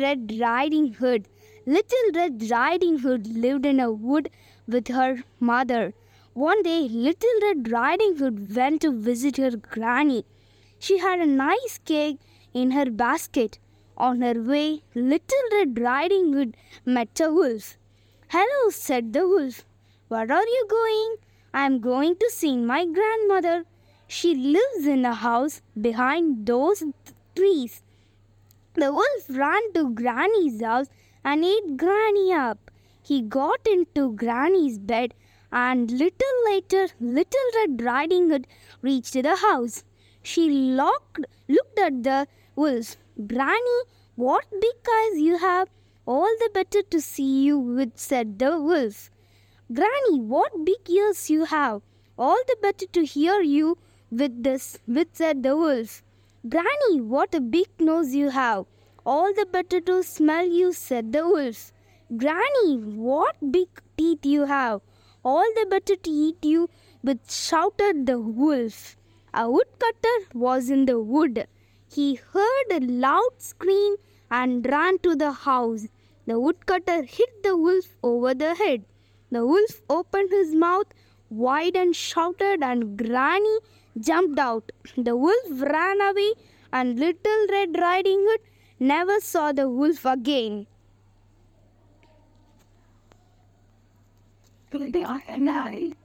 Red Riding Hood. Little Red Riding Hood lived in a wood with her mother. One day, Little Red Riding Hood went to visit her granny. She had a nice cake in her basket. On her way, Little Red Riding Hood met a wolf. Hello, said the wolf. Where are you going? I am going to see my grandmother. She lives in a house behind those th- trees. The wolf ran to Granny's house and ate Granny up. He got into Granny's bed, and little later, Little Red Riding Hood reached the house. She locked, looked at the wolf. Granny, what big eyes you have! All the better to see you with, said the wolf. Granny, what big ears you have! All the better to hear you with this, with said the wolf. Granny, what a big nose you have! All the better to smell you, said the wolf. Granny, what big teeth you have! All the better to eat you, with shouted the wolf. A woodcutter was in the wood. He heard a loud scream and ran to the house. The woodcutter hit the wolf over the head. The wolf opened his mouth wide and shouted, and Granny jumped out. The wolf ran away, and Little Red Riding Hood never saw the wolf again.